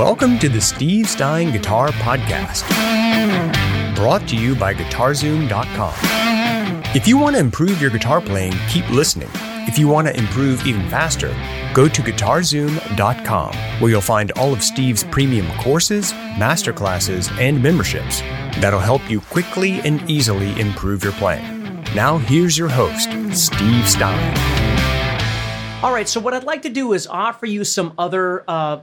Welcome to the Steve Stine Guitar Podcast, brought to you by GuitarZoom.com. If you want to improve your guitar playing, keep listening. If you want to improve even faster, go to GuitarZoom.com, where you'll find all of Steve's premium courses, masterclasses, and memberships that'll help you quickly and easily improve your playing. Now, here's your host, Steve Stine. All right, so what I'd like to do is offer you some other uh,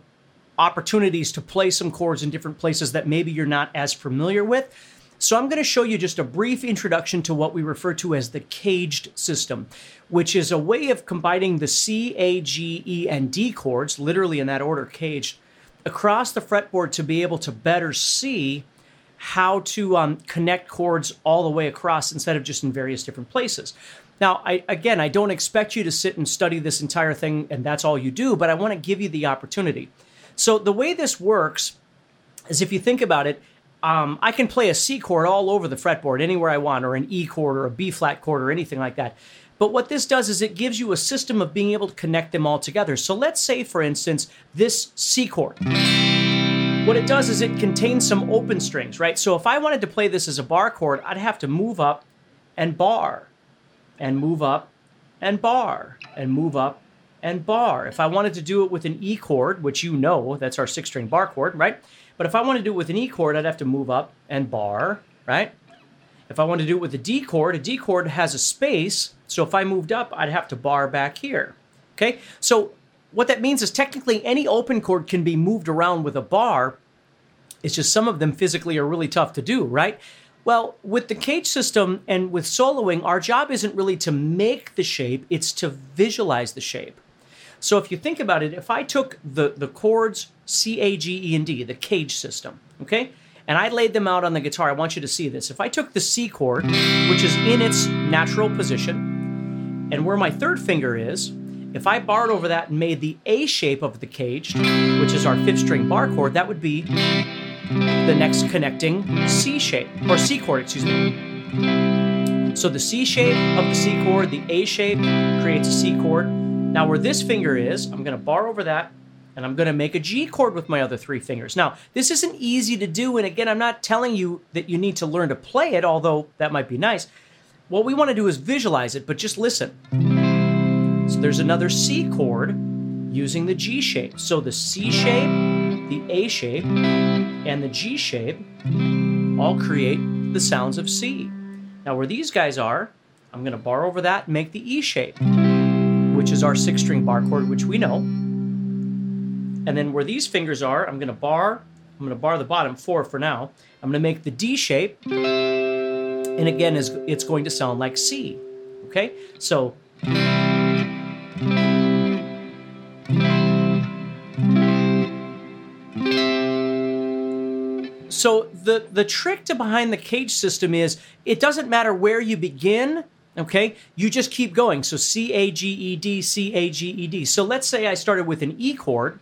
opportunities to play some chords in different places that maybe you're not as familiar with. So I'm going to show you just a brief introduction to what we refer to as the caged system, which is a way of combining the C, A, G, E, and D chords, literally in that order, caged, across the fretboard to be able to better see how to um, connect chords all the way across instead of just in various different places. Now, I, again, I don't expect you to sit and study this entire thing and that's all you do, but I want to give you the opportunity. So the way this works is if you think about it, um, I can play a C chord all over the fretboard, anywhere I want, or an E chord, or a B flat chord, or anything like that. But what this does is it gives you a system of being able to connect them all together. So let's say, for instance, this C chord. What it does is it contains some open strings, right? So if I wanted to play this as a bar chord, I'd have to move up and bar, and move up and bar, and move up and bar. If I wanted to do it with an E chord, which you know, that's our six string bar chord, right? But if I wanted to do it with an E chord, I'd have to move up and bar, right? If I want to do it with a D chord, a D chord has a space. So if I moved up, I'd have to bar back here. Okay? So what that means is technically any open chord can be moved around with a bar. It's just some of them physically are really tough to do, right? Well, with the cage system and with soloing, our job isn't really to make the shape, it's to visualize the shape. So if you think about it, if I took the, the chords C, A, G, E, and D, the cage system, okay, and I laid them out on the guitar, I want you to see this. If I took the C chord, which is in its natural position, and where my third finger is, if I barred over that and made the A shape of the cage, which is our fifth string bar chord, that would be the next connecting C shape, or C chord, excuse me. So the C shape of the C chord, the A shape creates a C chord, now, where this finger is, I'm going to bar over that and I'm going to make a G chord with my other three fingers. Now, this isn't easy to do, and again, I'm not telling you that you need to learn to play it, although that might be nice. What we want to do is visualize it, but just listen. So there's another C chord using the G shape. So the C shape, the A shape, and the G shape all create the sounds of C. Now, where these guys are, I'm going to bar over that and make the E shape which is our six string bar chord, which we know. And then where these fingers are, I'm to bar, I'm to bar the bottom, four for now. I'm to make the D shape. And again, it's going to sound like C. Okay? So. So the, the trick to behind the cage system is it doesn't matter where you begin Okay, you just keep going. So C A G E D, C A G E D. So let's say I started with an E chord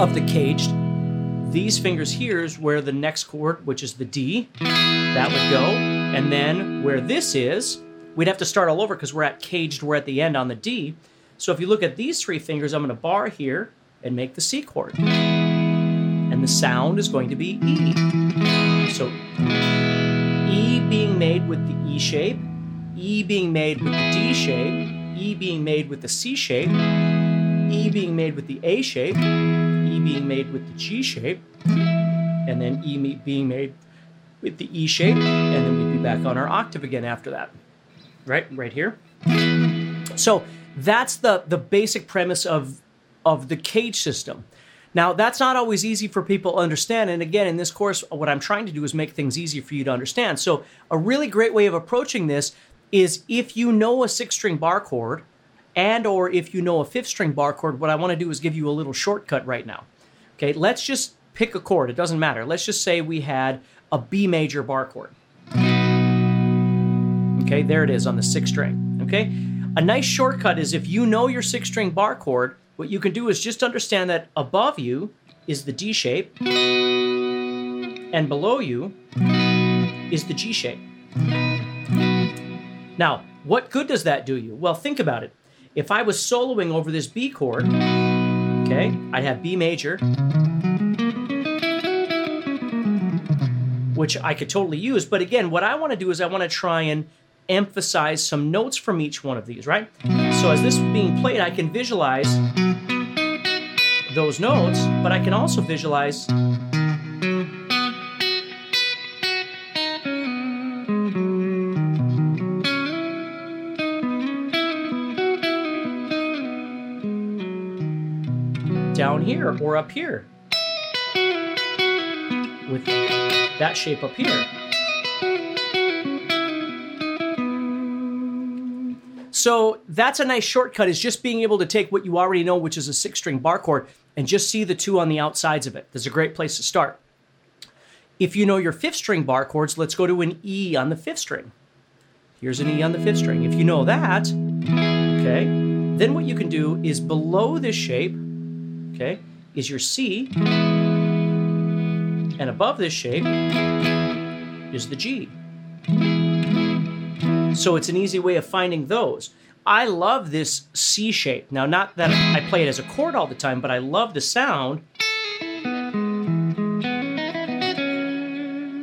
of the caged. These fingers here is where the next chord, which is the D, that would go. And then where this is, we'd have to start all over because we're at caged, we're at the end on the D. So if you look at these three fingers, I'm going to bar here and make the C chord. And the sound is going to be E. So E being made with the E shape, E being made with the D shape, E being made with the C shape, E being made with the A shape, E being made with the G shape, and then E being made with the E shape, and then we'd be back on our octave again after that. Right, right here. So that's the the basic premise of of the cage system. Now, that's not always easy for people to understand. And again, in this course, what I'm trying to do is make things easy for you to understand. So, a really great way of approaching this is if you know a six string bar chord and or if you know a fifth string bar chord, what I want to do is give you a little shortcut right now. Okay, let's just pick a chord. It doesn't matter. Let's just say we had a B major bar chord. Okay, there it is on the sixth string. Okay, a nice shortcut is if you know your six string bar chord, what you can do is just understand that above you is the D shape and below you is the G shape. Now, what good does that do you? Well, think about it. If I was soloing over this B chord, Okay, I'd have B major, which I could totally use. But again, what I want to do is I want to try and emphasize some notes from each one of these, right? So as this is being played, I can visualize those notes, but I can also visualize down here or up here with that shape up here. So that's a nice shortcut is just being able to take what you already know, which is a six string bar chord, and just see the two on the outsides of it. That's a great place to start. If you know your fifth string bar chords, let's go to an E on the fifth string. Here's an E on the fifth string. If you know that, okay, then what you can do is below this shape, okay, is your C, and above this shape is the G. So it's an easy way of finding those. I love this C shape. Now, not that I play it as a chord all the time, but I love the sound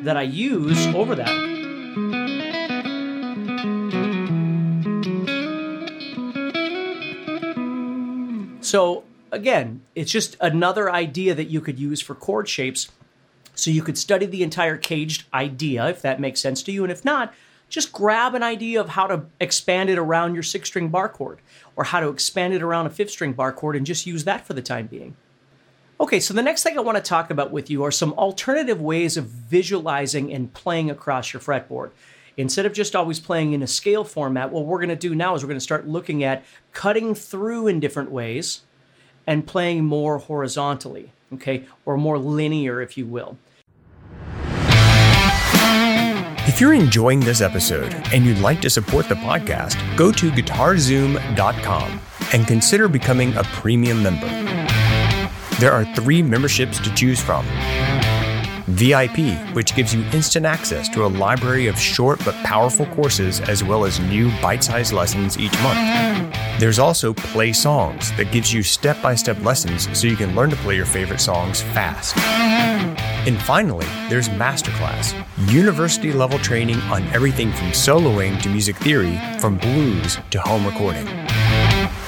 that I use over that. So, again, it's just another idea that you could use for chord shapes. So, you could study the entire caged idea, if that makes sense to you. And if not, just grab an idea of how to expand it around your six string bar chord or how to expand it around a fifth string bar chord and just use that for the time being. Okay, so the next thing I want to talk about with you are some alternative ways of visualizing and playing across your fretboard. Instead of just always playing in a scale format, what we're going to do now is we're going to start looking at cutting through in different ways and playing more horizontally, okay, or more linear, if you will. If you're enjoying this episode and you'd like to support the podcast, go to guitarzoom.com and consider becoming a premium member. There are three memberships to choose from. VIP, which gives you instant access to a library of short but powerful courses as well as new bite sized lessons each month. There's also Play Songs that gives you step by step lessons so you can learn to play your favorite songs fast. Mm-hmm. And finally, there's Masterclass, university level training on everything from soloing to music theory, from blues to home recording.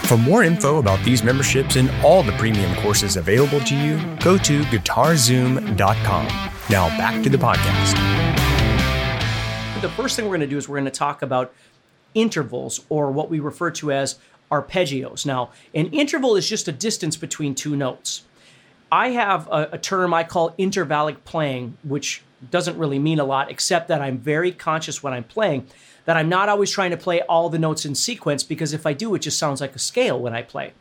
For more info about these memberships and all the premium courses available to you, go to guitarzoom.com. Now back to the podcast. The first thing we're going to do is we're going to talk about intervals or what we refer to as arpeggios. Now, an interval is just a distance between two notes. I have a, a, term I call intervallic playing, which doesn't really mean a lot, except that I'm very conscious when I'm playing that I'm not always trying to play all the notes in sequence because if I do, it just sounds like a scale when I play.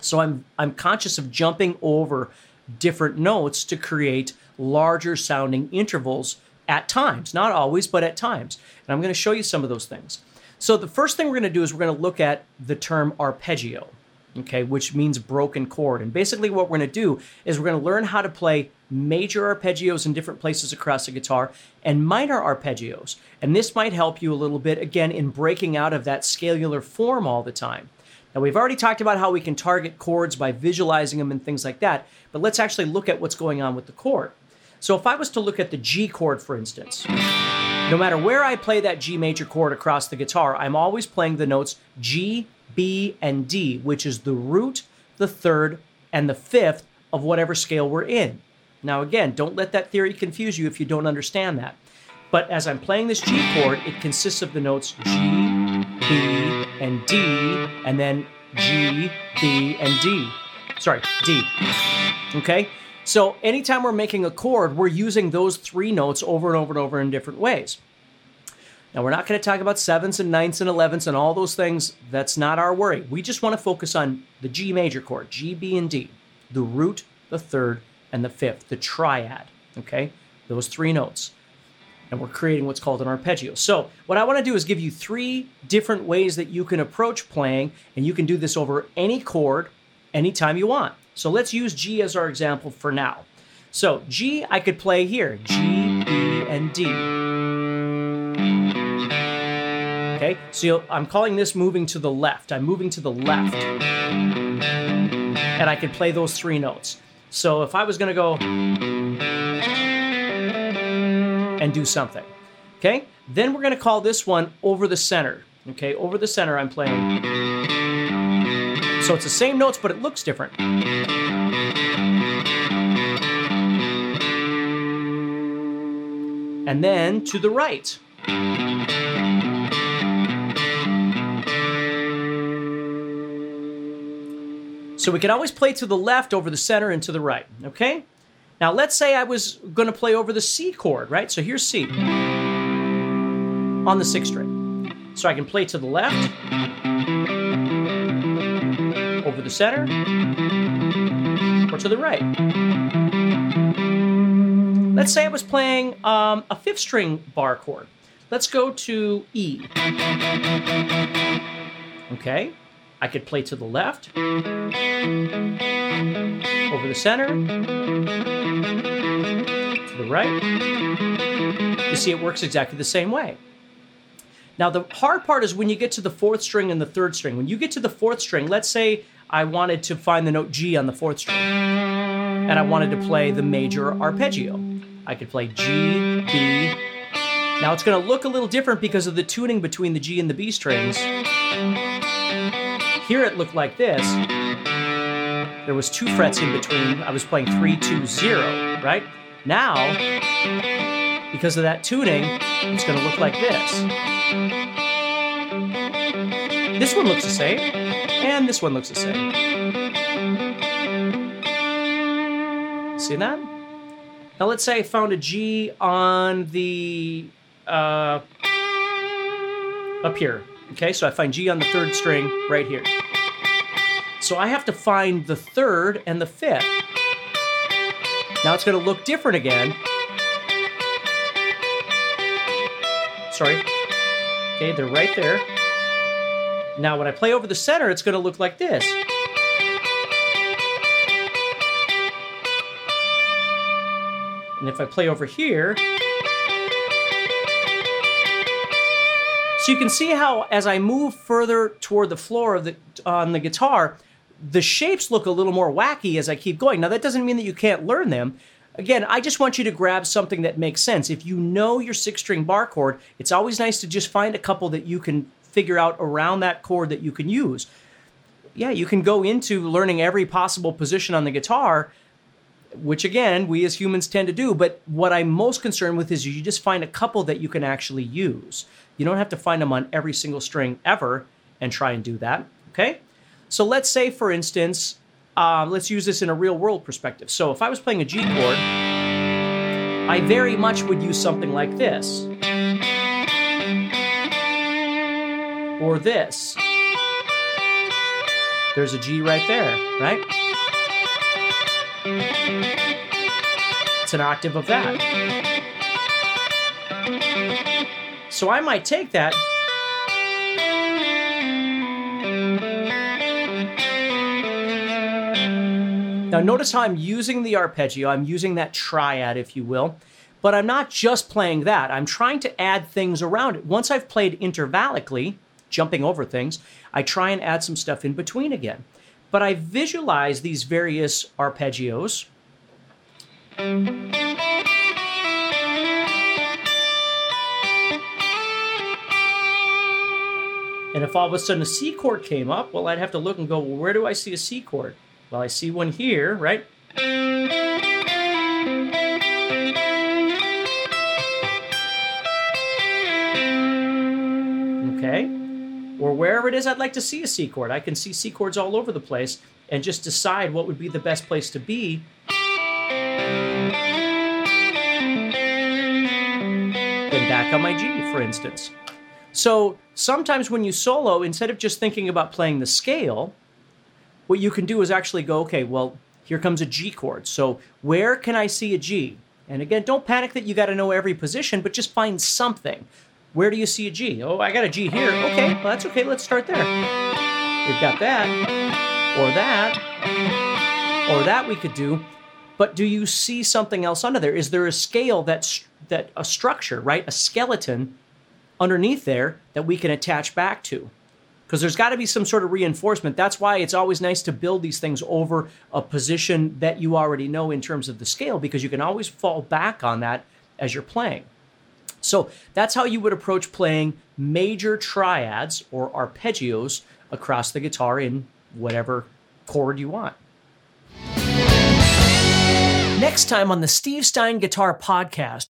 So I'm I'm conscious of jumping over different notes to create larger sounding intervals at times, not always, but at times. And I'm going to show you some of those things. So the first thing we're going to do is we're going to look at the term arpeggio, okay, which means broken chord. And basically what we're going to do is we're going to learn how to play major arpeggios in different places across the guitar and minor arpeggios. And this might help you a little bit again in breaking out of that scalular form all the time. Now, we've already talked about how we can target chords by visualizing them and things like that, but let's actually look at what's going on with the chord. So, if I was to look at the G chord, for instance, no matter where I play that G major chord across the guitar, I'm always playing the notes G, B, and D, which is the root, the third, and the fifth of whatever scale we're in. Now, again, don't let that theory confuse you if you don't understand that. But as I'm playing this G chord, it consists of the notes G, B, and D, and then G, B, and D. Sorry, D. Okay? So anytime we're making a chord, we're using those three notes over and over and over in different ways. Now, we're not going to talk about sevenths and ninths and elevenths and all those things. That's not our worry. We just want to focus on the G major chord, G, B, and D, the root, the third, and the fifth, the triad. Okay? Those three notes. And we're creating what's called an arpeggio. So, what I want to do is give you three different ways that you can approach playing, and you can do this over any chord anytime you want. So let's use G as our example for now. So G, I could play here, G, B, and D. Okay, so I'm calling this moving to the left. I'm moving to the left. and I could play those three notes. So if I was to go and do something, okay, then we're to call this one over the center. Okay, over the center, I'm playing. So it's the same notes, but it looks different. And then to the right. So we can always play to the left, over the center, and to the right, okay? Now let's say I was going to play over the C chord, right? So here's C on the sixth string. So I can play to the left, the center, or to the right. Let's say I was playing um, a fifth string bar chord. Let's go to E. Okay, I could play to the left, over the center, to the right. You see, it works exactly the same way. Now, the hard part is when you get to the fourth string and the third string. When you get to the fourth string, let's say I wanted to find the note G on the fourth string, and I wanted to play the major arpeggio. I could play G, B. Now, it's going to look a little different because of the tuning between the G and the B strings. Here it looked like this. There was two frets in between. I was playing three, two, zero, right? Now, because of that tuning, it's going to look like this. This one looks the same, and this one looks the same. See that? Now let's say I found a G on the uh, up here. Okay, so I find G on the third string right here. So I have to find the third and the fifth. Now it's going to look different again. Sorry. Okay, they're right there. Now when I play over the center, it's going to look like this. And if I play over here, so you can see how as I move further toward the floor of the on the guitar, the shapes look a little more wacky as I keep going. Now that doesn't mean that you can't learn them. Again, I just want you to grab something that makes sense. If you know your six string bar chord, it's always nice to just find a couple that you can figure out around that chord that you can use. Yeah, you can go into learning every possible position on the guitar, which again, we as humans tend to do. But what I'm most concerned with is you just find a couple that you can actually use. You don't have to find them on every single string ever and try and do that. Okay? So let's say, for instance, uh, let's use this in a real world perspective. So if I was playing a G chord, I very much would use something like this. Or this. There's a G right there, right? It's an octave of that. So I might take that Now, notice how I'm using the arpeggio, I'm using that triad, if you will, but I'm not just playing that. I'm trying to add things around it. Once I've played intervallically, jumping over things, I try and add some stuff in between again. But I visualize these various arpeggios. And if all of a sudden a C chord came up, well, I'd have to look and go, well, where do I see a C chord? Well, I see one here, right? Is I'd like to see a C chord. I can see C chords all over the place and just decide what would be the best place to be. Then back on my G, for instance. So sometimes when you solo, instead of just thinking about playing the scale, what you can do is actually go, okay, well, here comes a G chord. So where can I see a G? And again, don't panic that you got to know every position, but just find something. Where do you see a G? Oh, I got a G here. Okay, well, that's okay. Let's start there. We've got that, or that, or that we could do. But do you see something else under there? Is there a scale that's that a structure, right? A skeleton underneath there that we can attach back to. because there's got to be some sort of reinforcement. That's why it's always nice to build these things over a position that you already know in terms of the scale because you can always fall back on that as you're playing. So that's how you would approach playing major triads or arpeggios across the guitar in whatever chord you want. Next time on the Steve Stine Guitar Podcast.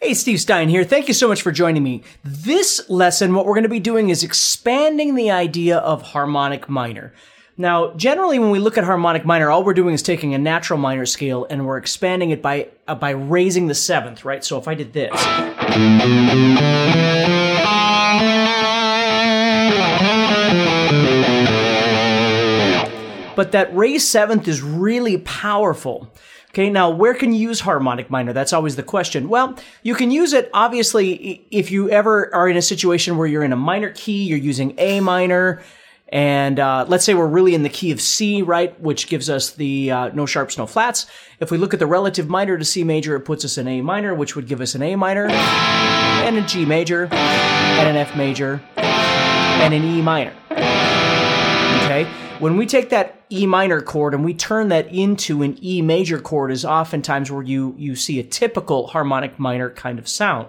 Hey, Steve Stine here. Thank you so much for joining me. This lesson, what we're going to be doing is expanding the idea of harmonic minor. Now, generally, when we look at harmonic minor, all we're doing is taking a natural minor scale and we're expanding it by uh, by raising the seventh, right? So if I did this. But that raised seventh is really powerful. Okay, now where can you use harmonic minor? That's always the question. Well, you can use it obviously if you ever are in a situation where you're in a minor key, you're using A minor, and uh, let's say we're really in the key of C, right, which gives us the uh, no sharps, no flats. If we look at the relative minor to C major, it puts us in A minor, which would give us an A minor, and a G major, and an F major, and an E minor. Okay? When we take that E minor chord and we turn that into an E major chord is oftentimes where you, you see a typical harmonic minor kind of sound.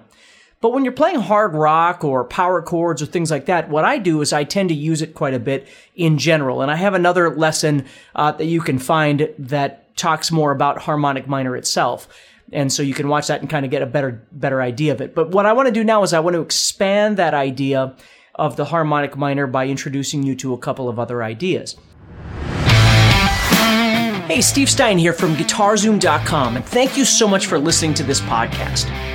But when you're playing hard rock or power chords or things like that, what I do is I tend to use it quite a bit in general. And I have another lesson uh, that you can find that talks more about harmonic minor itself. And so you can watch that and kind of get a better, better idea of it. But what I want to do now is I want to expand that idea of the harmonic minor by introducing you to a couple of other ideas. Hey, Steve Stine here from GuitarZoom.com, and thank you so much for listening to this podcast.